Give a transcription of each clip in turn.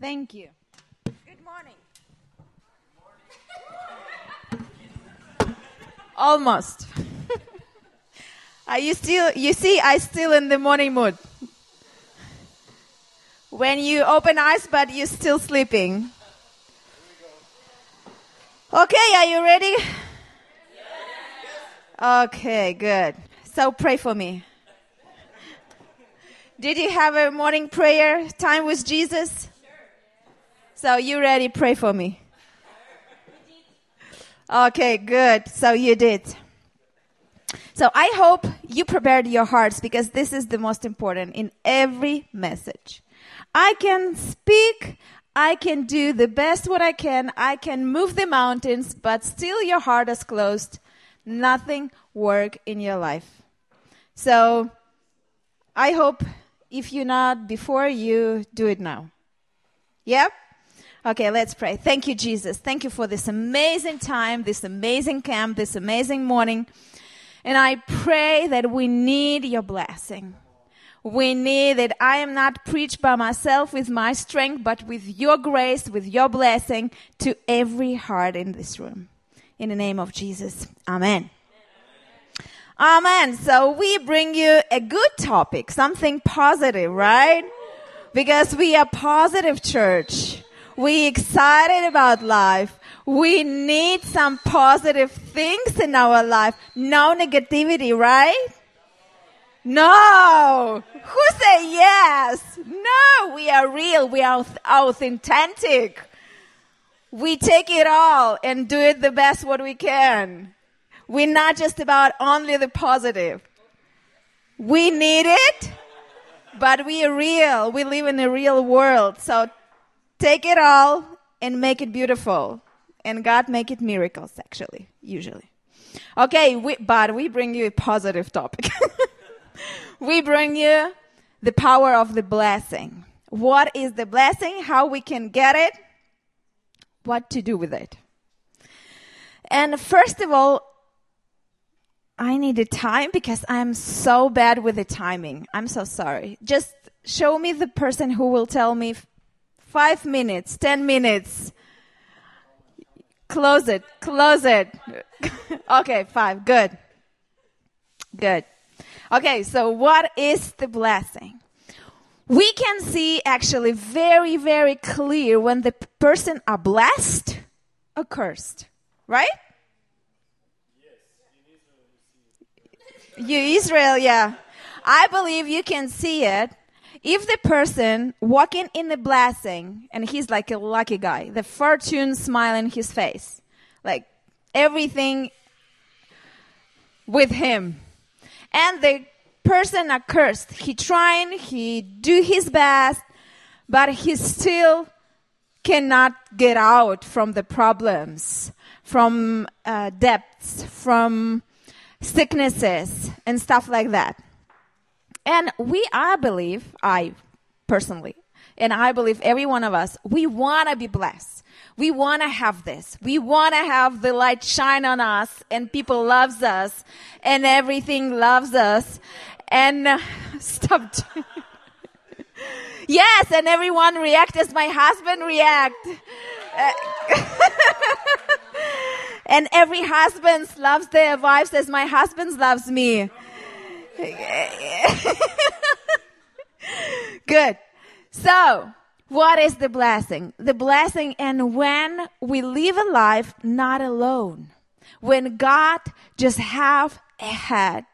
Thank you. Good morning. Almost. Are you still, you see, I still in the morning mood. When you open eyes, but you're still sleeping. Okay, are you ready? Okay, good. So pray for me. Did you have a morning prayer time with Jesus? So you ready? Pray for me. Okay, good. So you did. So I hope you prepared your hearts because this is the most important in every message. I can speak, I can do the best what I can, I can move the mountains, but still your heart is closed. Nothing work in your life. So I hope if you're not before, you do it now. Yep? Okay, let's pray. Thank you, Jesus. Thank you for this amazing time, this amazing camp, this amazing morning. And I pray that we need your blessing. We need that I am not preached by myself with my strength, but with your grace, with your blessing to every heart in this room. In the name of Jesus. Amen. Amen. So we bring you a good topic, something positive, right? Because we are positive church. We excited about life. We need some positive things in our life. No negativity, right? No. Who say yes? No, we are real. We are authentic. We take it all and do it the best what we can. We're not just about only the positive. We need it, but we are real. We live in a real world. So take it all and make it beautiful and God make it miracles, actually, usually. Okay, we, but we bring you a positive topic. we bring you the power of the blessing. What is the blessing? How we can get it? What to do with it? And first of all, I need a time because I'm so bad with the timing. I'm so sorry. Just show me the person who will tell me five minutes, ten minutes Close it. Close it. okay, five. Good. Good. Okay, so what is the blessing? We can see actually very, very clear when the person are blessed or cursed, right? Yes, you Israel, yeah. I believe you can see it if the person walking in the blessing and he's like a lucky guy, the fortune smile in his face, like everything with him, and the person accursed, he trying, he do his best, but he still cannot get out from the problems, from uh, debts, from sicknesses and stuff like that. And we, I believe, I personally, and I believe every one of us, we want to be blessed. We want to have this. We want to have the light shine on us and people loves us and everything loves us. And uh, stop. yes, and everyone react as my husband react. and every husband loves their wives as my husband loves me. Good. So, what is the blessing? The blessing and when we live a life not alone. When God just have a head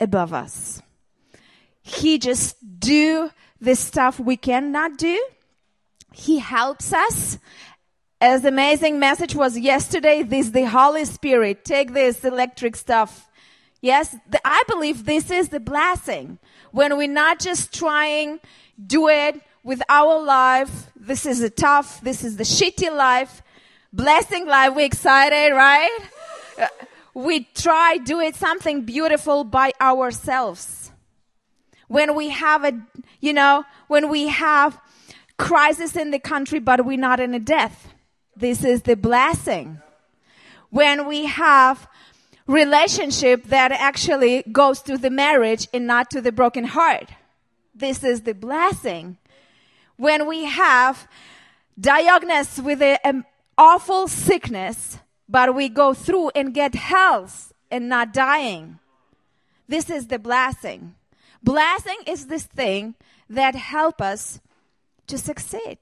above us. He just do the stuff we cannot do. He helps us. As amazing message was yesterday, this the Holy Spirit. Take this electric stuff Yes, the, I believe this is the blessing. When we're not just trying, do it with our life. This is a tough, this is the shitty life. Blessing life, we're excited, right? We try do it something beautiful by ourselves. When we have a, you know, when we have crisis in the country, but we're not in a death. This is the blessing. When we have relationship that actually goes to the marriage and not to the broken heart. This is the blessing. when we have diagnosed with an awful sickness, but we go through and get health and not dying. This is the blessing. Blessing is this thing that help us to succeed,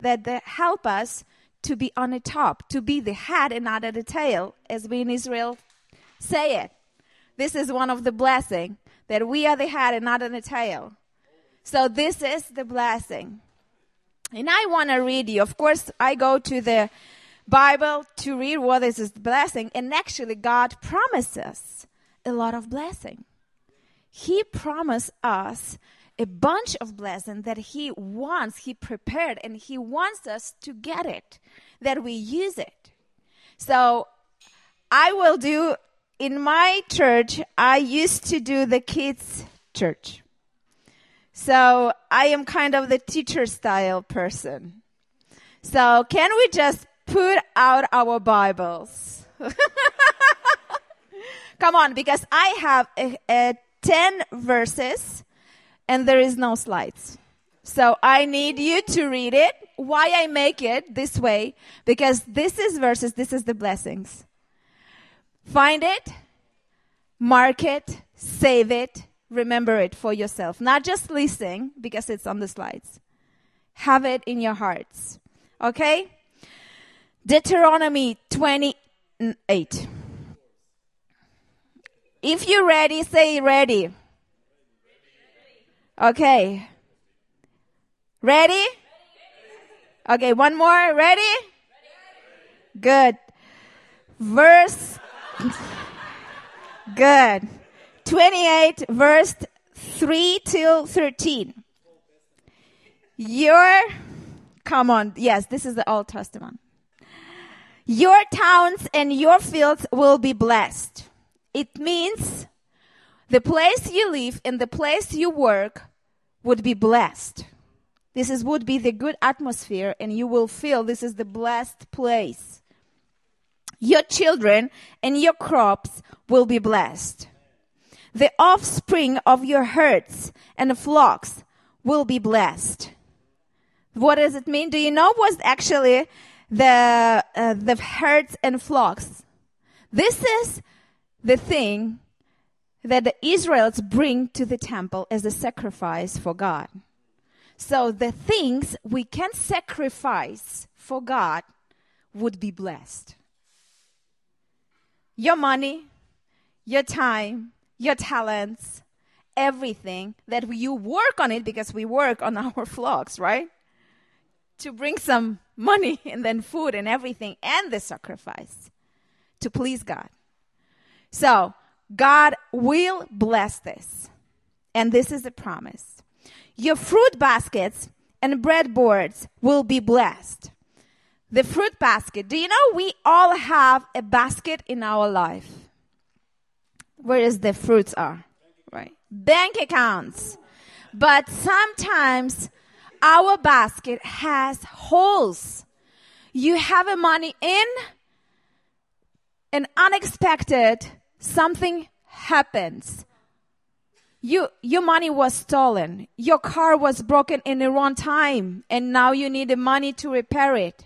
that help us to be on the top, to be the head and not at the tail, as we in Israel say it. This is one of the blessing that we are the head and not on the tail. So this is the blessing. And I want to read you. Of course, I go to the Bible to read what is this blessing. And actually, God promises a lot of blessing. He promised us a bunch of blessing that He wants, He prepared, and He wants us to get it, that we use it. So I will do in my church, I used to do the kids' church. So I am kind of the teacher style person. So can we just put out our Bibles? Come on, because I have a, a 10 verses and there is no slides. So I need you to read it. Why I make it this way? Because this is verses, this is the blessings. Find it, mark it, save it, remember it for yourself. Not just listening because it's on the slides. Have it in your hearts. Okay? Deuteronomy 28. If you're ready, say ready. Okay. Ready? Okay, one more. Ready? Good. Verse. Good. 28, verse 3 till 13. Your, come on, yes, this is the Old Testament. Your towns and your fields will be blessed. It means the place you live and the place you work would be blessed. This is, would be the good atmosphere and you will feel this is the blessed place. Your children and your crops will be blessed. The offspring of your herds and flocks will be blessed. What does it mean? Do you know what's actually the, uh, the herds and flocks? This is the thing that the Israelites bring to the temple as a sacrifice for God. So the things we can sacrifice for God would be blessed. Your money, your time, your talents, everything that you work on it because we work on our flocks, right? To bring some money and then food and everything and the sacrifice to please God. So, God will bless this. And this is a promise. Your fruit baskets and bread boards will be blessed. The fruit basket. Do you know we all have a basket in our life? Where is the fruits are? Right. Bank accounts. But sometimes our basket has holes. You have a money in an unexpected something happens. You, your money was stolen. Your car was broken in the wrong time and now you need the money to repair it.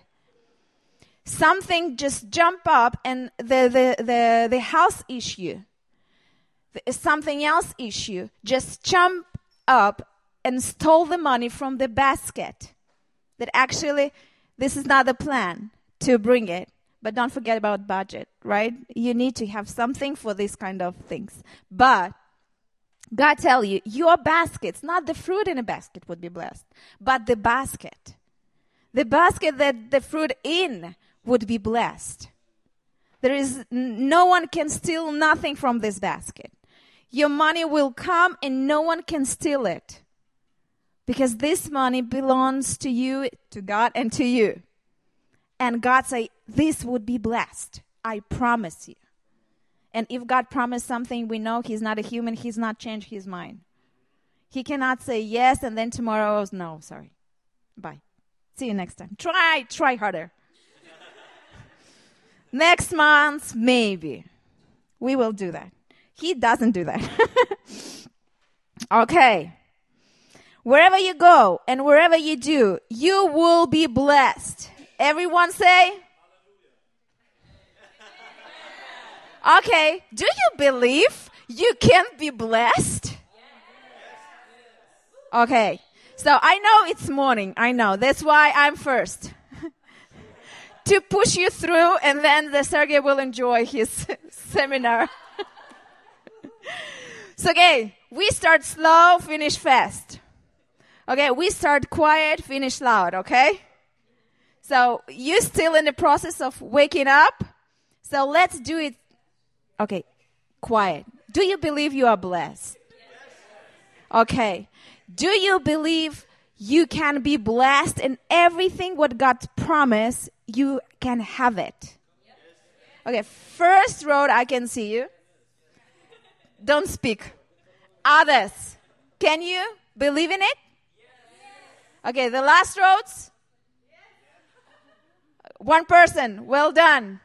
Something just jump up and the, the, the, the house issue something else issue, just jump up and stole the money from the basket. That actually, this is not the plan to bring it. But don't forget about budget, right? You need to have something for these kind of things. But God tell you, your baskets, not the fruit in a basket would be blessed, but the basket. The basket that the fruit in would be blessed. There is no one can steal nothing from this basket. Your money will come and no one can steal it. Because this money belongs to you, to God, and to you. And God say, this would be blessed. I promise you. And if God promised something, we know He's not a human. He's not changed His mind. He cannot say yes and then tomorrow, no, sorry. Bye. See you next time. Try, try harder. Next month, maybe. We will do that. He doesn't do that. okay. Wherever you go and wherever you do, you will be blessed. Everyone say, Okay, do you believe you can be blessed? Okay, so I know it's morning. I know. That's why I'm first. To push you through and then the Sergey will enjoy his seminar. so okay, we start slow, finish fast. Okay, we start quiet, finish loud, okay? So you're still in the process of waking up. So let's do it. Okay, quiet. Do you believe you are blessed? Okay. Do you believe you can be blessed in everything what God promised? You can have it. Okay, first road I can see you. Don't speak. Others, can you believe in it? Okay, the last roads. One person. Well done.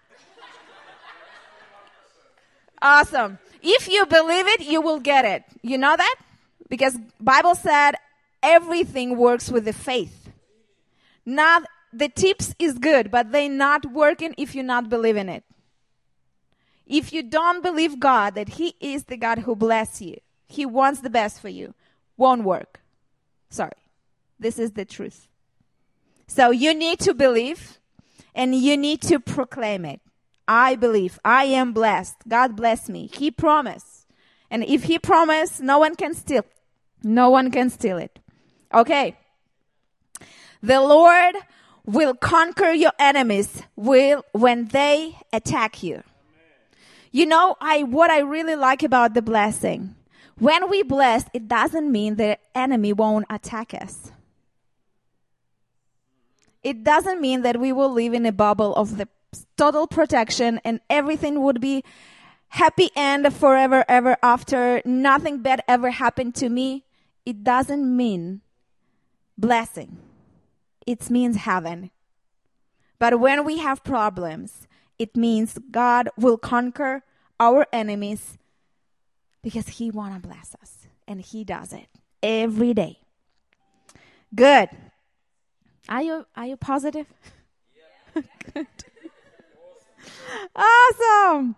Awesome. If you believe it, you will get it. You know that? Because Bible said everything works with the faith. Not the tips is good, but they not working if you not believe in it. If you don't believe God that He is the God who bless you, He wants the best for you, won't work. Sorry. This is the truth. So you need to believe and you need to proclaim it. I believe. I am blessed. God bless me. He promised. And if he promised, no one can steal. No one can steal it. Okay. The Lord will conquer your enemies will when they attack you. You know, I what I really like about the blessing. When we bless, it doesn't mean the enemy won't attack us it doesn't mean that we will live in a bubble of the total protection and everything would be happy end forever ever after nothing bad ever happened to me it doesn't mean blessing it means heaven but when we have problems it means god will conquer our enemies because he want to bless us and he does it every day good are you are you positive? good. Awesome.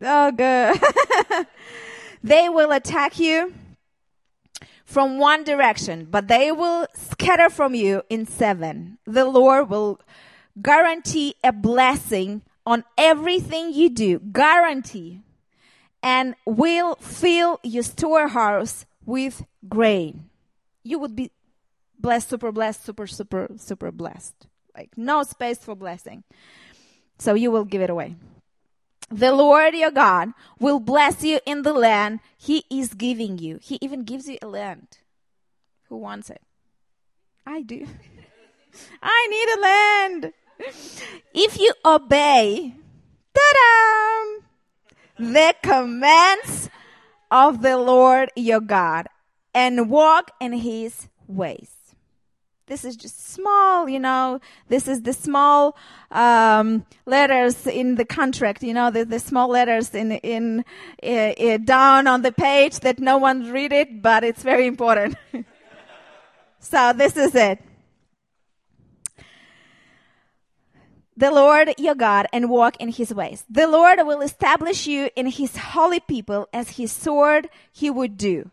Oh, good. they will attack you from one direction, but they will scatter from you in seven. The Lord will guarantee a blessing on everything you do. Guarantee. And will fill your storehouse with grain. You would be blessed, super blessed, super, super, super blessed. Like no space for blessing. So you will give it away. The Lord your God will bless you in the land he is giving you. He even gives you a land. Who wants it? I do. I need a land. If you obey, ta-da, the commands of the Lord your God and walk in his ways this is just small, you know, this is the small um, letters in the contract, you know, the, the small letters in, in, uh, down on the page that no one read it, but it's very important. so this is it. the Lord your God and walk in his ways. The Lord will establish you in his holy people as his sword he would do.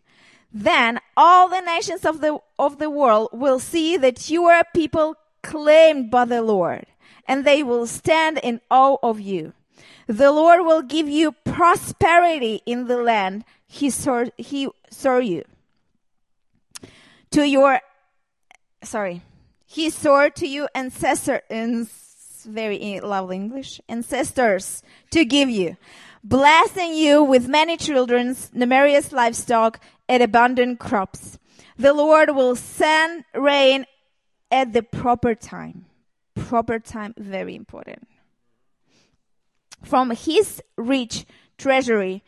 Then all the nations of the, of the world will see that you are a people claimed by the Lord, and they will stand in awe of you. The Lord will give you prosperity in the land he saw, he saw you. To your, sorry, he saw to you ancestor, in very lovely English, ancestors to give you, blessing you with many children, numerous livestock, and abundant crops. The Lord will send rain at the proper time. Proper time, very important. From his rich treasury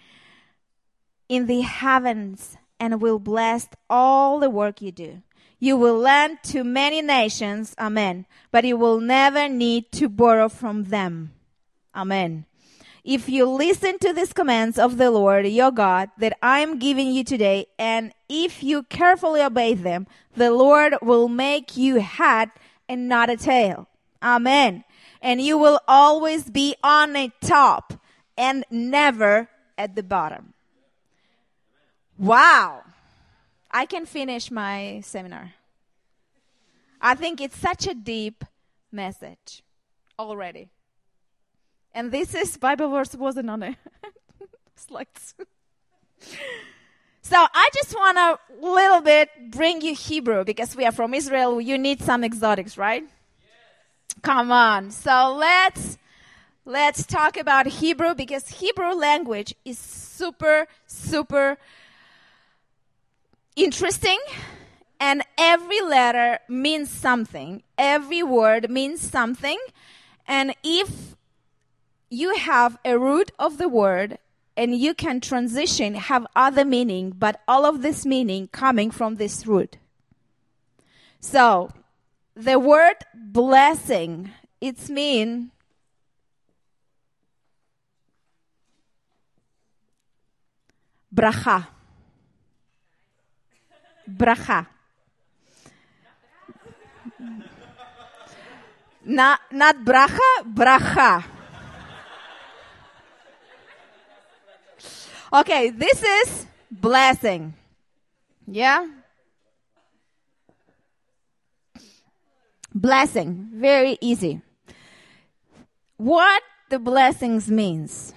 in the heavens and will bless all the work you do. You will lend to many nations, amen, but you will never need to borrow from them. Amen. If you listen to these commands of the Lord your God that I am giving you today, and if you carefully obey them, the Lord will make you head and not a tail. Amen. And you will always be on the top and never at the bottom. Wow. I can finish my seminar. I think it's such a deep message already. And this is Bible verse wasn't on it. Slides. so I just want to little bit bring you Hebrew because we are from Israel. You need some exotics, right? Yes. Come on. So let's let's talk about Hebrew because Hebrew language is super super interesting and every letter means something. Every word means something. And if you have a root of the word and you can transition, have other meaning, but all of this meaning coming from this root. So, the word blessing, it's mean bracha. Bracha. Not, not bracha, bracha. Okay, this is blessing. Yeah? Blessing. Very easy. What the blessings means.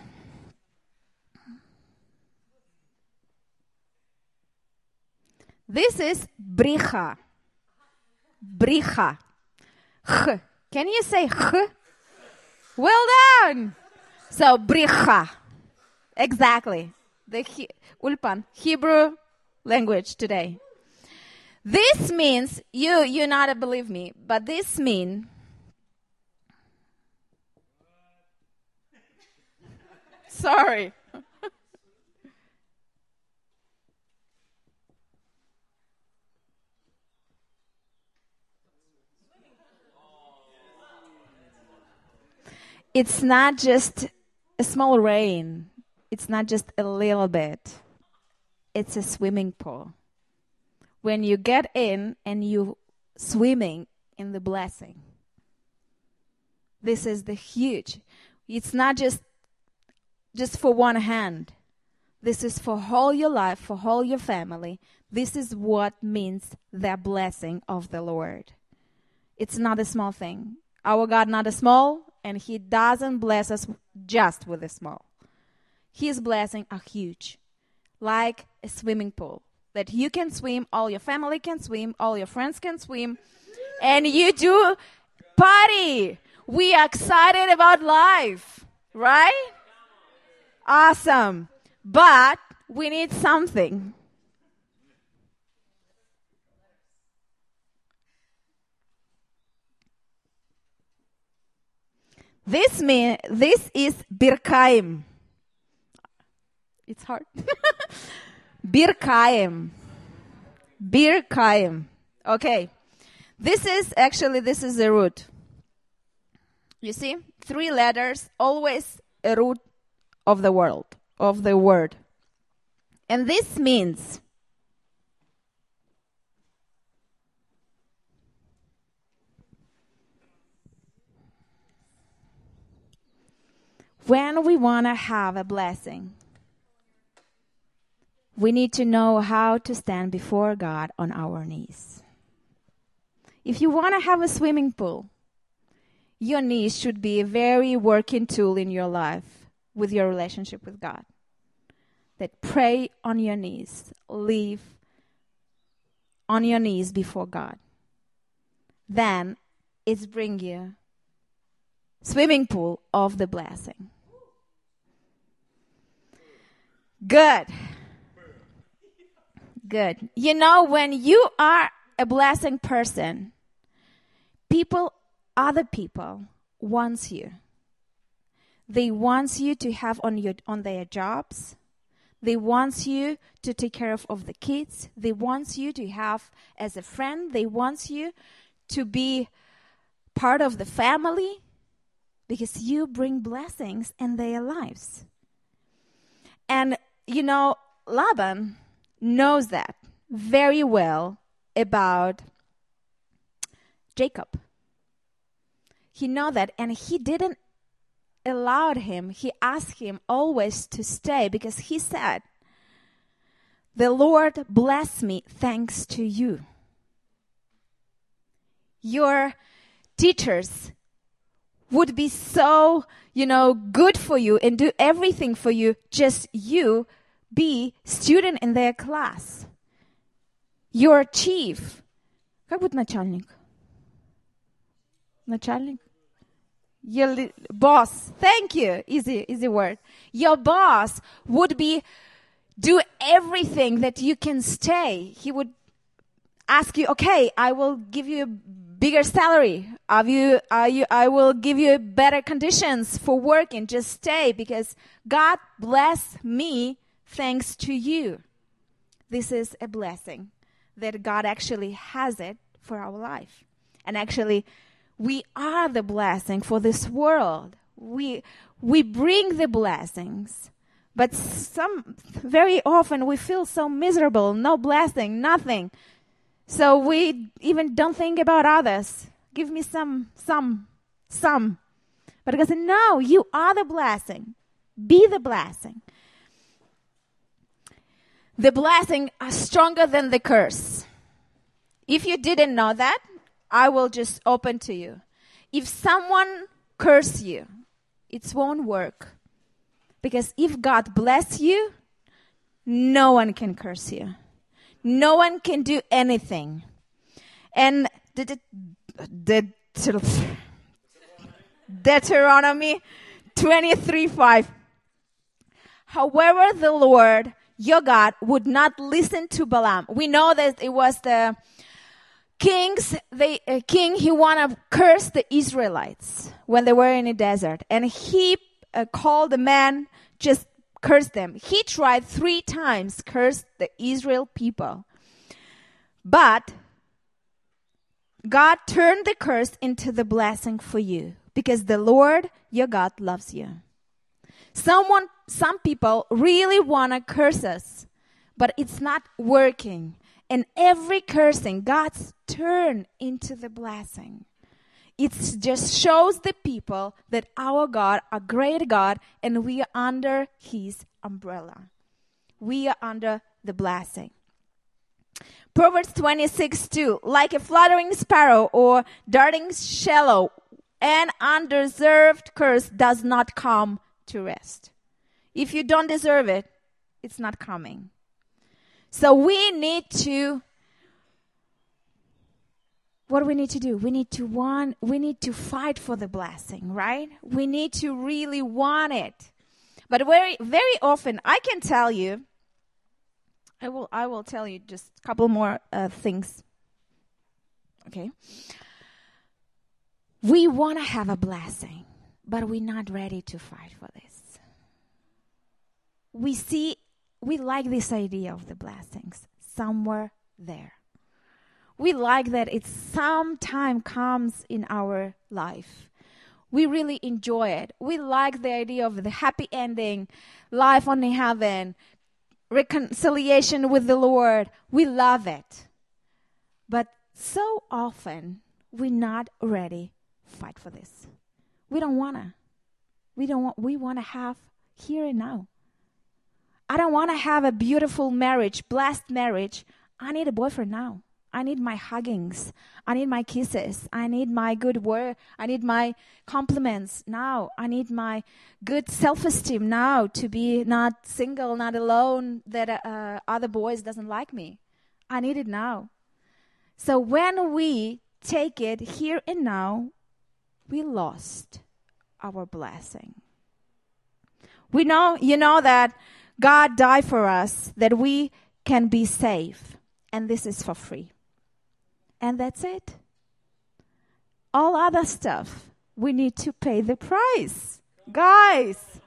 This is bricha. Bricha. Ch. Can you say ch? Well done. So bricha. Exactly. The he- Ulpan Hebrew language today. This means you you not believe me, but this mean Sorry. it's not just a small rain. It's not just a little bit. It's a swimming pool. When you get in and you swimming in the blessing. This is the huge. It's not just just for one hand. This is for all your life, for all your family. This is what means the blessing of the Lord. It's not a small thing. Our God not a small, and He doesn't bless us just with a small. His blessings are huge, like a swimming pool that you can swim, all your family can swim, all your friends can swim, and you do party. We are excited about life, right? Awesome. But we need something. This mean this is birkaim. It's hard. birkaim. Birkaim. Okay. This is actually this is the root. You see, three letters, always a root of the world, of the word. And this means when we want to have a blessing, we need to know how to stand before God on our knees. If you want to have a swimming pool, your knees should be a very working tool in your life with your relationship with God. That pray on your knees, live on your knees before God. Then it's bring you swimming pool of the blessing. Good. Good. You know, when you are a blessing person, people, other people wants you. They wants you to have on your on their jobs. They wants you to take care of, of the kids. They wants you to have as a friend. They wants you to be part of the family because you bring blessings in their lives. And you know, Laban knows that very well about Jacob. He know that and he didn't allowed him, he asked him always to stay because he said, The Lord bless me thanks to you. Your teachers would be so, you know, good for you and do everything for you, just you be student in their class. Your chief. Как будет начальник? Начальник? Your boss. Thank you. Easy, easy word. Your boss would be do everything that you can stay. He would ask you, okay, I will give you a bigger salary. Are you, are you, I will give you better conditions for working. Just stay because God bless me thanks to you. This is a blessing that God actually has it for our life. And actually, we are the blessing for this world. We, we bring the blessings. But some, very often we feel so miserable, no blessing, nothing. So we even don't think about others. Give me some, some, some. But God said, no, you are the blessing. Be the blessing. The blessing are stronger than the curse. If you didn't know that, I will just open to you. If someone curse you, it won't work. Because if God bless you, no one can curse you. No one can do anything. And the, the, the Deuteronomy 23 5. However, the Lord your God would not listen to Balaam. We know that it was the kings, the uh, king, he wanted to curse the Israelites when they were in the desert. And he uh, called the man, just curse them. He tried three times curse the Israel people. But God turned the curse into the blessing for you because the Lord your God loves you. Someone, some people really want to curse us, but it's not working. And every cursing, God's turn into the blessing. It just shows the people that our God, a great God, and we are under His umbrella. We are under the blessing. Proverbs 26 2 Like a fluttering sparrow or darting shallow, an undeserved curse does not come to rest. If you don't deserve it, it's not coming. So we need to what do we need to do? We need to want we need to fight for the blessing, right? We need to really want it. But very very often I can tell you I will I will tell you just a couple more uh, things. Okay. We want to have a blessing, but we're not ready to fight for this. We see we like this idea of the blessings somewhere there. We like that it sometime comes in our life. We really enjoy it. We like the idea of the happy ending, life on in heaven, reconciliation with the Lord. We love it. But so often we're not ready fight for this. We don't wanna. We don't want we wanna have here and now. I don't want to have a beautiful marriage, blessed marriage. I need a boyfriend now. I need my huggings. I need my kisses. I need my good word. I need my compliments now. I need my good self-esteem now to be not single, not alone, that uh, other boys doesn't like me. I need it now. So when we take it here and now, we lost our blessing. We know, you know that God died for us that we can be safe. And this is for free. And that's it. All other stuff, we need to pay the price. Guys,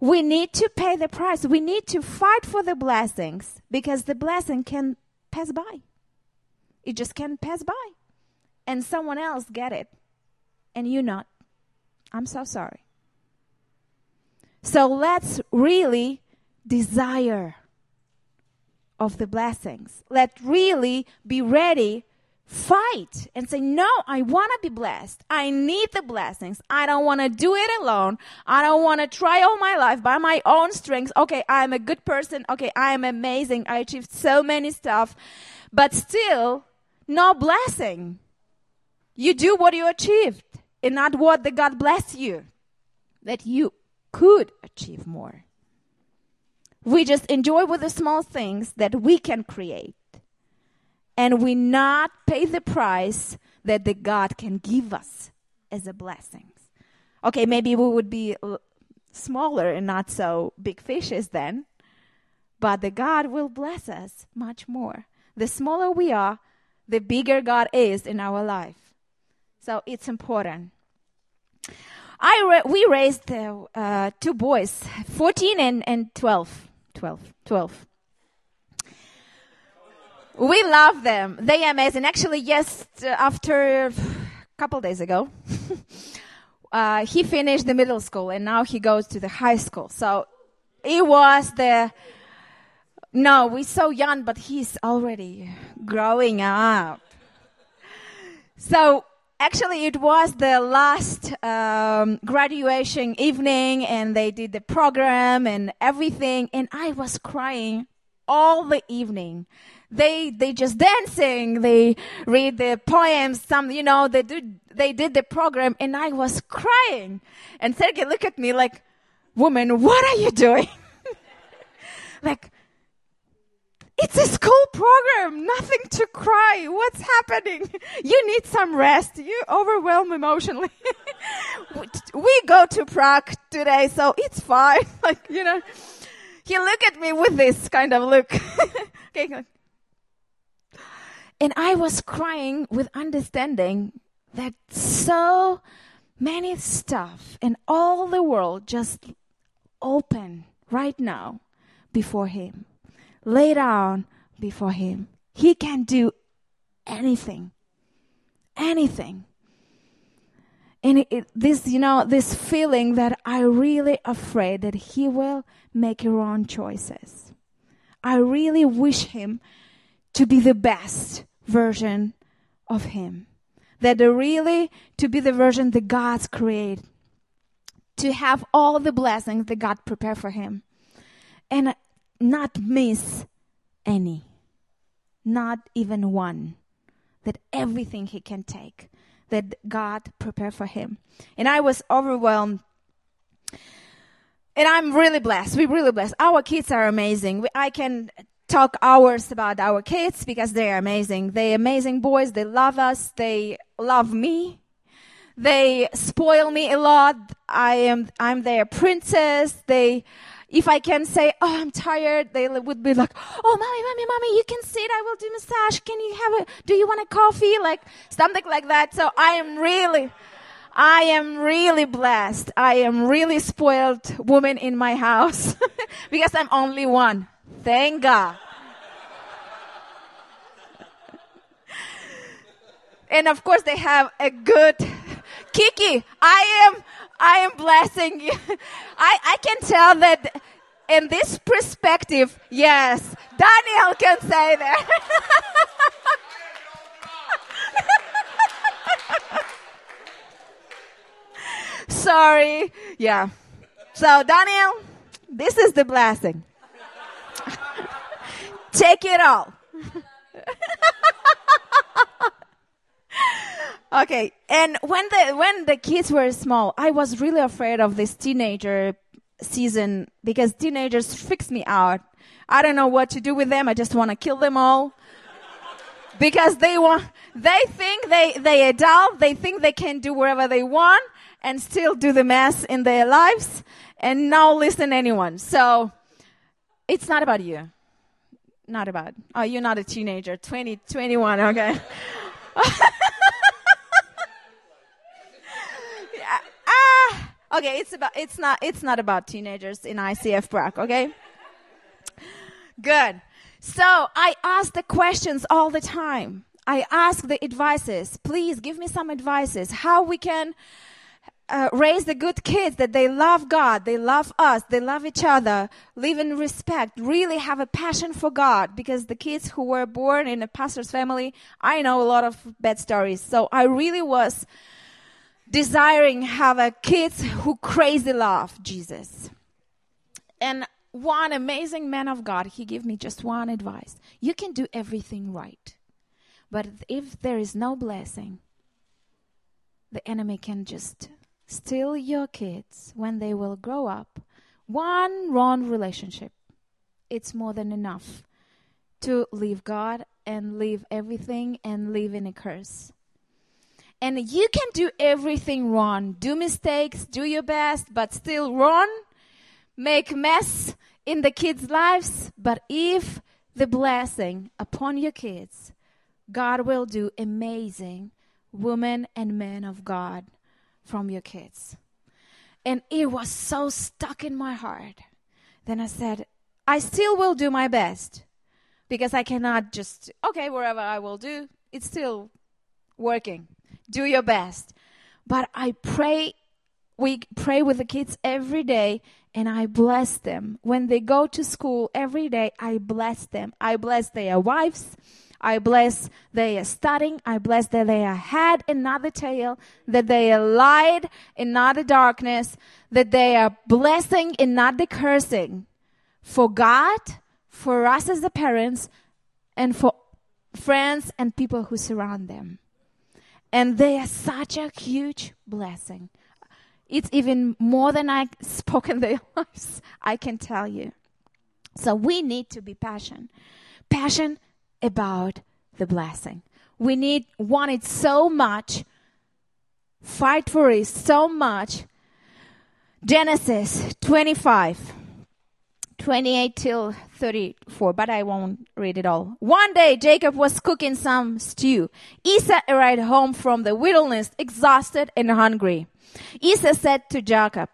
we need to pay the price. We need to fight for the blessings because the blessing can pass by. It just can pass by. And someone else get it. And you not. I'm so sorry. So let's really desire of the blessings. Let really be ready, fight and say, no, I want to be blessed. I need the blessings. I don't want to do it alone. I don't want to try all my life by my own strength. Okay, I'm a good person. Okay, I am amazing. I achieved so many stuff, but still no blessing. You do what you achieved and not what the God bless you that you could achieve more. We just enjoy with the small things that we can create. And we not pay the price that the God can give us as a blessing. Okay, maybe we would be uh, smaller and not so big fishes then, but the God will bless us much more. The smaller we are, the bigger God is in our life. So it's important. I ra- we raised uh, uh, two boys, 14 and, and 12. 12. 12. We love them. They are amazing. Actually, yes, after a couple days ago, uh, he finished the middle school and now he goes to the high school. So it was the, no, we're so young, but he's already growing up. So actually it was the last um, graduation evening and they did the program and everything and i was crying all the evening. They they just dancing they read the poems some you know they did they did the program and i was crying. And sergey looked at me like woman what are you doing? Like it's a school program, nothing to cry. What's happening? You need some rest. You overwhelm emotionally. we go to Prague today, so it's fine. Like, you know, he looked at me with this kind of look. okay. And I was crying with understanding that so many stuff in all the world just open right now before him lay down before Him. He can do anything. Anything. And it, it, this, you know, this feeling that I really afraid that He will make wrong choices. I really wish Him to be the best version of Him. That really to be the version that God's created. To have all the blessings that God prepared for Him. And not miss any, not even one. That everything he can take, that God prepared for him. And I was overwhelmed. And I'm really blessed. We're really blessed. Our kids are amazing. We, I can talk hours about our kids because they're amazing. They're amazing boys. They love us. They love me. They spoil me a lot. I am, I'm their princess. They, if I can say, oh, I'm tired, they would be like, oh, mommy, mommy, mommy, you can sit. I will do massage. Can you have a, do you want a coffee? Like something like that. So I am really, I am really blessed. I am really spoiled woman in my house because I'm only one. Thank God. and of course they have a good Kiki. I am I am blessing you. I, I can tell that in this perspective, yes, Daniel can say that. Sorry. Yeah. So, Daniel, this is the blessing. Take it all. Okay, and when the when the kids were small, I was really afraid of this teenager season because teenagers fix me out. I don't know what to do with them. I just want to kill them all. because they want they think they they adult, they think they can do whatever they want and still do the mess in their lives and not listen to anyone. So it's not about you. Not about. Oh, you're not a teenager. 20, 21, okay. Okay, it's about it's not it's not about teenagers in ICF Prague, okay? Good. So I ask the questions all the time. I ask the advices. Please give me some advices. How we can uh, raise the good kids that they love God, they love us, they love each other, live in respect, really have a passion for God. Because the kids who were born in a pastor's family, I know a lot of bad stories. So I really was desiring have a kids who crazy love Jesus. And one amazing man of God, he gave me just one advice. You can do everything right. But if there is no blessing, the enemy can just steal your kids when they will grow up. One wrong relationship, it's more than enough to leave God and leave everything and live in a curse. And you can do everything wrong, do mistakes, do your best, but still wrong, make mess in the kids' lives. But if the blessing upon your kids, God will do amazing women and men of God from your kids. And it was so stuck in my heart. Then I said, I still will do my best because I cannot just, okay, wherever I will do, it's still working. Do your best. But I pray, we pray with the kids every day and I bless them. When they go to school every day, I bless them. I bless their wives. I bless they are studying. I bless that they are and not the tail, that they are light and not the darkness, that they are blessing and not the cursing. For God, for us as the parents, and for friends and people who surround them. And they are such a huge blessing. It's even more than I spoke in their lives, I can tell you. So we need to be passion. Passion about the blessing. We need want it so much, fight for it so much. Genesis 25, 28 till 34, but I won't read it all. One day Jacob was cooking some stew. Esau arrived home from the wilderness, exhausted and hungry. Esau said to Jacob,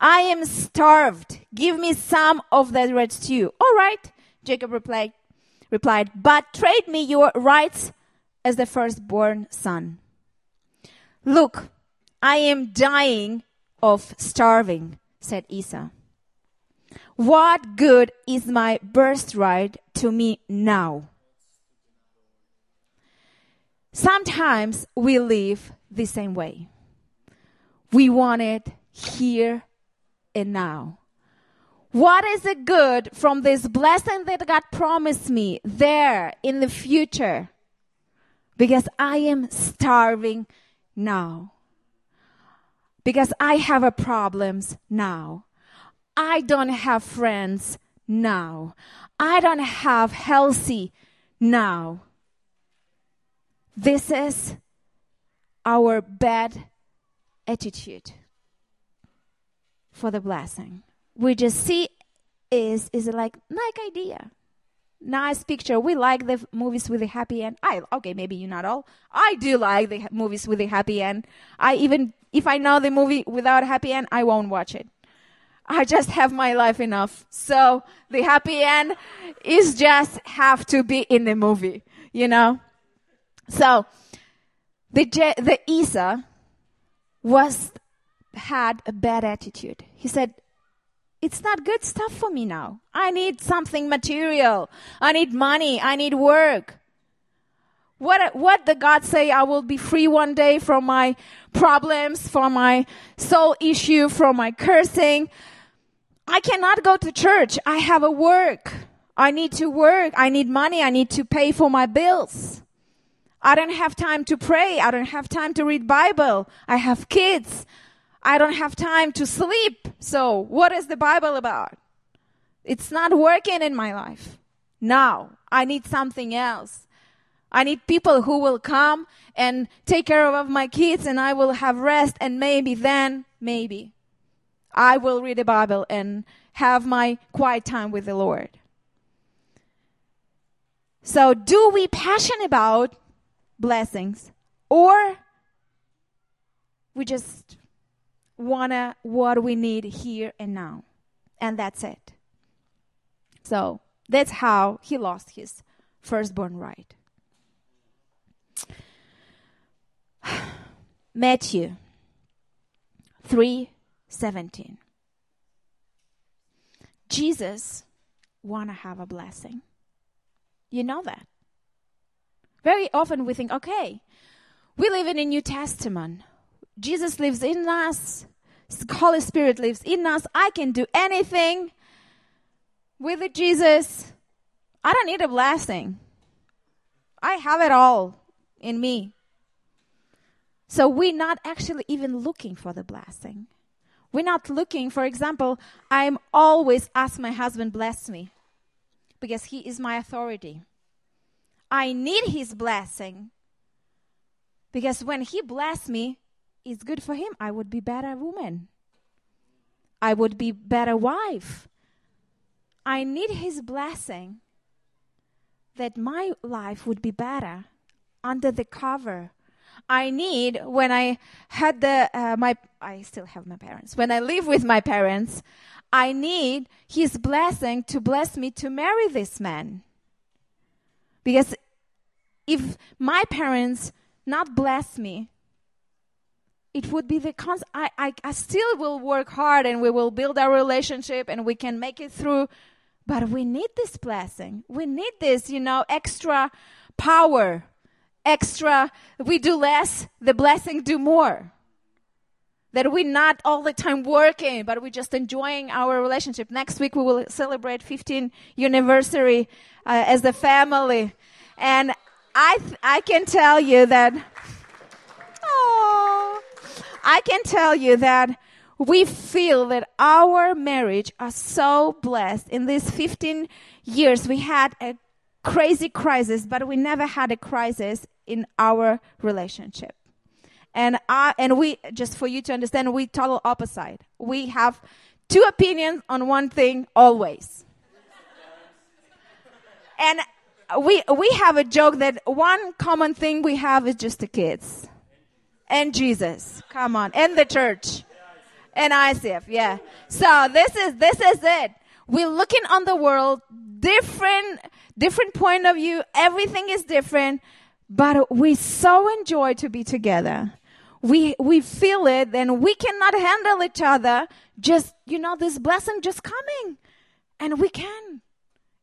I am starved. Give me some of that red stew. All right, Jacob replied replied, But trade me your rights as the firstborn son. Look, I am dying of starving, said Esau. What good is my birthright to me now? Sometimes we live the same way. We want it here and now. What is it good from this blessing that God promised me there in the future? Because I am starving now. Because I have a problems now. I don't have friends now. I don't have healthy now. This is our bad attitude for the blessing. We just see is is like like idea. Nice picture. We like the movies with a happy end. I okay maybe you not all. I do like the movies with a happy end. I even if i know the movie without happy end i won't watch it i just have my life enough so the happy end is just have to be in the movie you know so the the Esau was had a bad attitude he said it's not good stuff for me now. I need something material. I need money. I need work. What, what the God say? I will be free one day from my problems, from my soul issue, from my cursing. I cannot go to church. I have a work. I need to work. I need money. I need to pay for my bills. I don't have time to pray. I don't have time to read Bible. I have kids. I don't have time to sleep. So what is the Bible about? It's not working in my life. Now I need something else. I need people who will come and take care of my kids and I will have rest and maybe then, maybe I will read the Bible and have my quiet time with the Lord. So do we passion about blessings or we just wanna what we need here and now. And that's it. So that's how he lost his firstborn right. Matthew 3:17. Jesus want to have a blessing. You know that. Very often we think, okay, we live in a New Testament. Jesus lives in us. Holy Spirit lives in us. I can do anything with Jesus. I don't need a blessing. I have it all in me. So we're not actually even looking for the blessing. We're not looking, for example, I'm always ask my husband bless me because he is my authority. I need his blessing because when he bless me, it's good for him. I would be better woman. I would be better wife. I need his blessing that my life would be better under the cover. I need when I had the uh, my I still have my parents. When I live with my parents, I need his blessing to bless me to marry this man. Because if my parents not bless me, it would be the cons- I, I, I still will work hard and we will build our relationship and we can make it through but we need this blessing. We need this, you know, extra power, extra, we do less, the blessing do more. That we're not all the time working, but we're just enjoying our relationship. Next week we will celebrate 15 anniversary uh, as a family. And I, th- I can tell you that, oh, I can tell you that we feel that our marriage are so blessed. In these 15 years, we had a crazy crisis, but we never had a crisis in our relationship. And I, and we, just for you to understand, we total opposite. We have two opinions on one thing always. and we, we have a joke that one common thing we have is just the kids. And Jesus. Come on. And the church and ICF. Yeah. So this is this is it. We're looking on the world different different point of view. Everything is different, but we so enjoy to be together. We we feel it, and we cannot handle each other. Just you know, this blessing just coming, and we can,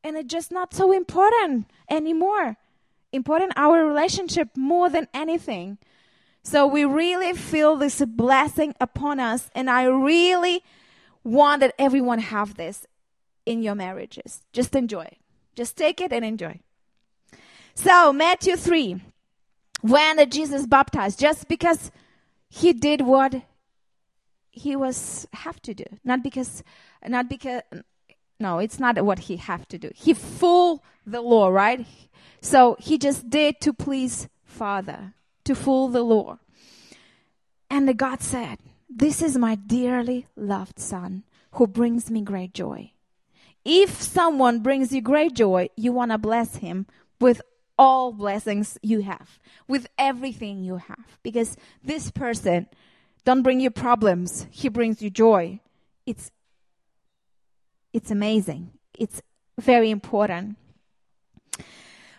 and it's just not so important anymore. Important our relationship more than anything. So we really feel this blessing upon us, and I really want that everyone have this in your marriages. Just enjoy. Just take it and enjoy. So Matthew 3, when Jesus baptized, just because he did what he was have to do, not because, not because, no, it's not what he have to do. He fooled the law, right? So he just did to please Father to fool the law. And the God said, This is my dearly loved son who brings me great joy. If someone brings you great joy, you want to bless him with all blessings you have, with everything you have. Because this person don't bring you problems, he brings you joy. It's it's amazing. It's very important.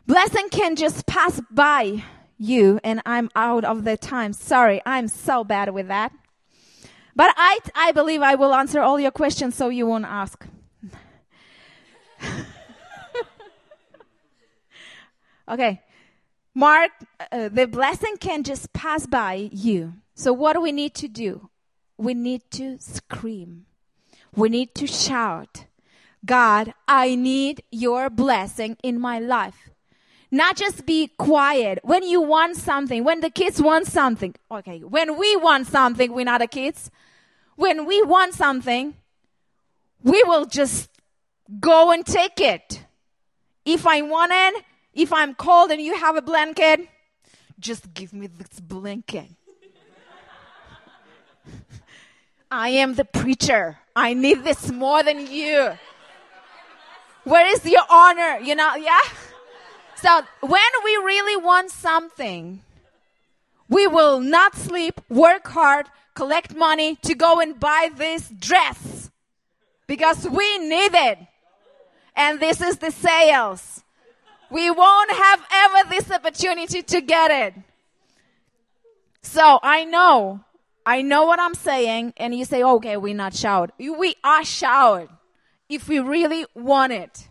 Blessing can just pass by you and I'm out of the time. Sorry, I'm so bad with that. But I, I believe I will answer all your questions so you won't ask. okay. Mark, uh, the blessing can just pass by you. So what do we need to do? We need to scream. We need to shout. God, I need your blessing in my life. Not just be quiet. When you want something, when the kids want something, okay, when we want something, we're not the kids. When we want something, we will just go and take it. If I want it, if I'm cold and you have a blanket, just give me this blanket. I am the preacher. I need this more than you. Where is your honor? You know, yeah? So when we really want something, we will not sleep, work hard, collect money to go and buy this dress because we need it. And this is the sales. We won't have ever this opportunity to get it. So I know I know what I'm saying, and you say, okay, we're not showered. We are showered if we really want it.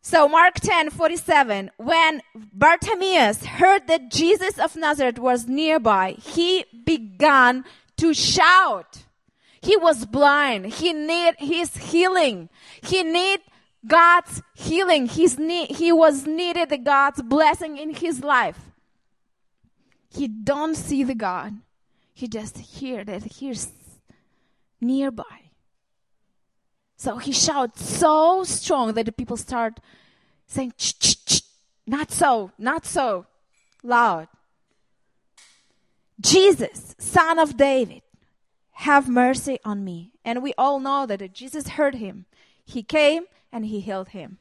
So Mark 10, 47, when Bartimaeus heard that Jesus of Nazareth was nearby, he began to shout. He was blind. He need his healing. He need God's healing. He's need, he was needed God's blessing in his life. He don't see the God. He just hear that he's nearby. So he shouts so strong that the people start saying, not so, not so loud. Jesus, son of David, have mercy on me. And we all know that Jesus heard him. He came and he healed him.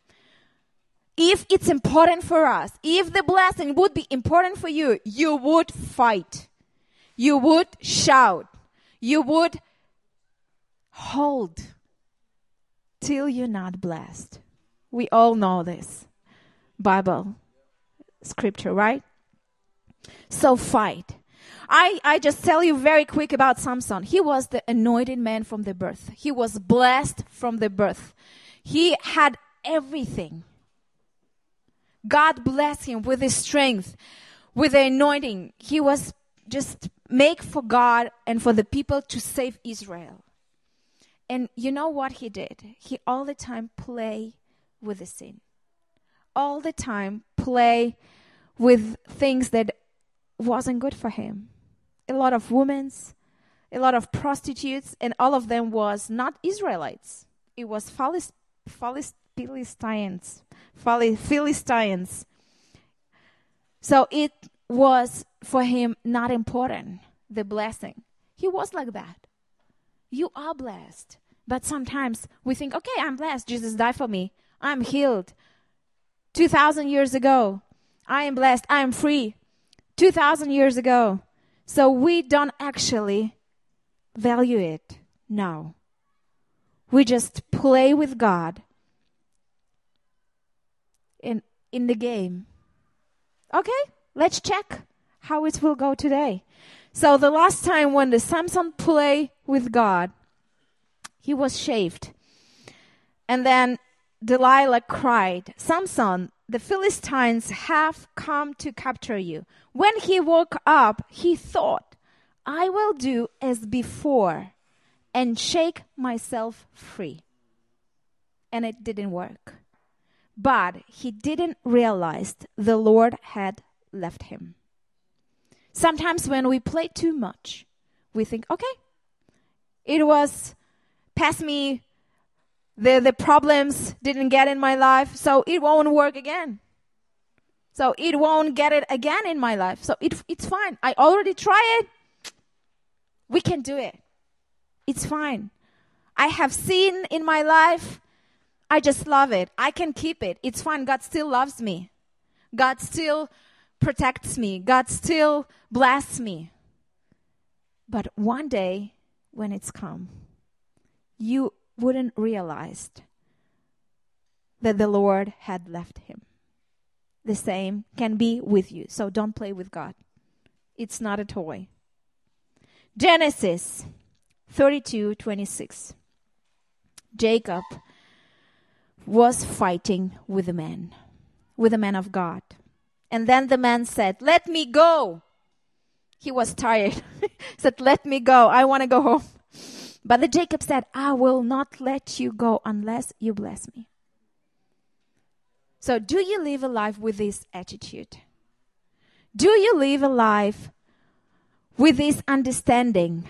If it's important for us, if the blessing would be important for you, you would fight. You would shout. You would hold till you're not blessed. We all know this. Bible, scripture, right? So fight. I, I just tell you very quick about Samson. He was the anointed man from the birth. He was blessed from the birth. He had everything. God blessed him with his strength, with the anointing. He was just make for God and for the people to save Israel. And you know what he did? He all the time play with the sin. All the time play with things that wasn't good for him. A lot of women's, a lot of prostitutes, and all of them was not Israelites. It was Philist- Philistines. Philistines. So it was for him not important, the blessing. He was like that. You are blessed. But sometimes we think, okay, I'm blessed. Jesus died for me. I'm healed. 2,000 years ago, I am blessed. I am free. 2,000 years ago. So we don't actually value it. No. We just play with God in, in the game. Okay, let's check how it will go today. So the last time when the Samson play with God, he was shaved. And then Delilah cried, Samson, the Philistines have come to capture you. When he woke up, he thought, I will do as before and shake myself free. And it didn't work. But he didn't realize the Lord had left him. Sometimes when we play too much, we think, okay, it was past me, the, the problems didn't get in my life, so it won't work again. So it won't get it again in my life. So it, it's fine. I already tried it. We can do it. It's fine. I have seen in my life, I just love it. I can keep it. It's fine. God still loves me. God still protects me. God still bless me. But one day, when it's come, you wouldn't realize that the Lord had left him. The same can be with you. So don't play with God. It's not a toy. Genesis 32 26. Jacob was fighting with a man, with a man of God. And then the man said, Let me go. He was tired. said, Let me go. I want to go home. But the Jacob said, I will not let you go unless you bless me. So, do you live a life with this attitude? Do you live a life with this understanding?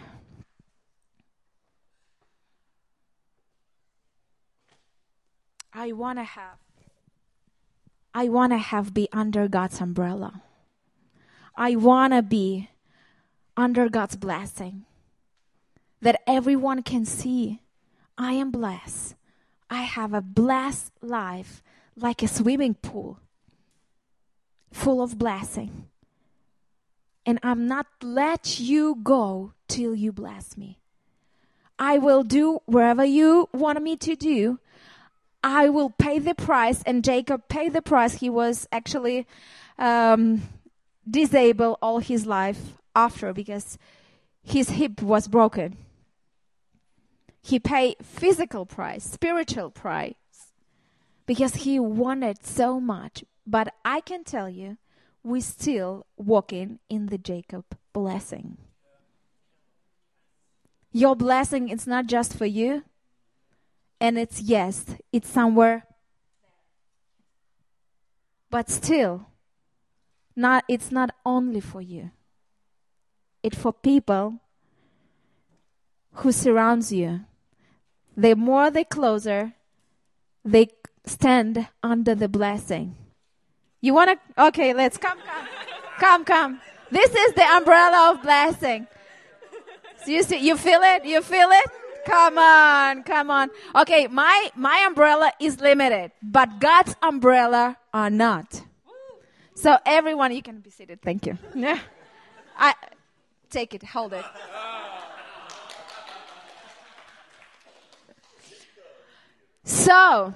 I want to have I want to have be under God's umbrella. I want to be under God's blessing. That everyone can see I am blessed. I have a blessed life like a swimming pool full of blessing. And I'm not let you go till you bless me. I will do wherever you want me to do I will pay the price. And Jacob paid the price. He was actually um, disabled all his life. after because his hip was broken. He paid physical price, spiritual price, because he wanted so much. But I can tell you, we're still walking in the Jacob blessing. Your blessing is not just for you, and it's yes, it's somewhere. But still, not it's not only for you. It's for people who surrounds you. The more they closer, they stand under the blessing. You want to? Okay, let's come, come, come, come. This is the umbrella of blessing. So you see, you feel it? You feel it? Come on, come on. Okay, my my umbrella is limited, but God's umbrella are not. So everyone, you can be seated. Thank you. Yeah, I take it. Hold it. So,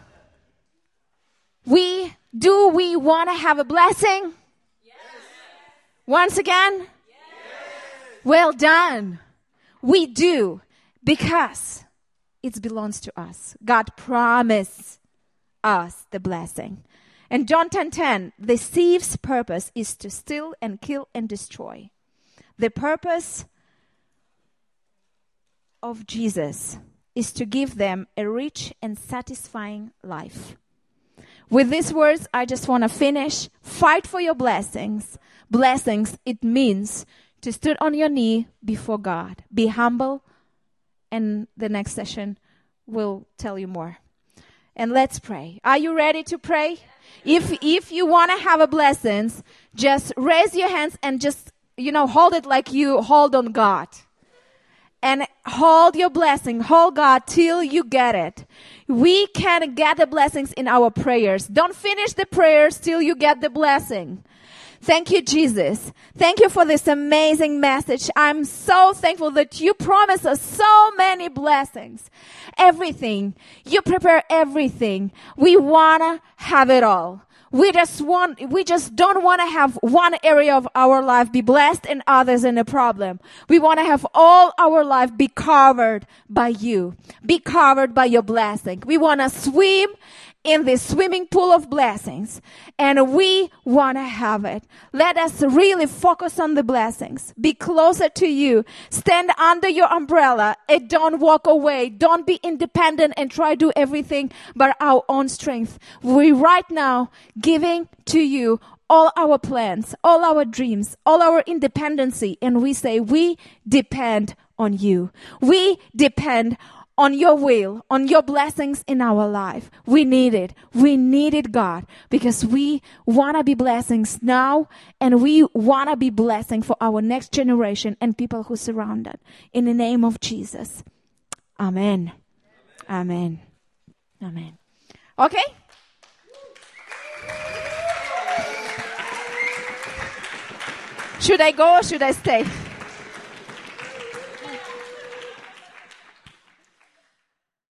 we do we want to have a blessing? Yes. Once again? Yes. Well done. We do because it belongs to us. God promised us the blessing. And John 10:10, 10, 10, the thief's purpose is to steal and kill and destroy. The purpose of Jesus is to give them a rich and satisfying life. With these words, I just want to finish. Fight for your blessings. Blessings, it means to stand on your knee before God. Be humble, and the next session will tell you more. And let's pray. Are you ready to pray? If if you want to have a blessings, just raise your hands and just you know hold it like you hold on God and hold your blessing, hold God till you get it. We can get the blessings in our prayers. Don't finish the prayers till you get the blessing. Thank you, Jesus. Thank you for this amazing message. I'm so thankful that you promise us so many blessings. Everything. You prepare everything. We wanna have it all. We just want, we just don't want to have one area of our life be blessed and others in a problem. We want to have all our life be covered by you, be covered by your blessing. We want to swim in this swimming pool of blessings and we want to have it. Let us really focus on the blessings. Be closer to you. Stand under your umbrella and don't walk away. Don't be independent and try to do everything by our own strength. We right now giving to you all our plans, all our dreams, all our independency and we say we depend on you. We depend on your will, on your blessings in our life. We need it. We need it, God, because we want to be blessings now and we want to be blessing for our next generation and people who surround us. In the name of Jesus. Amen. Amen. Amen. Okay? Should I go or should I stay?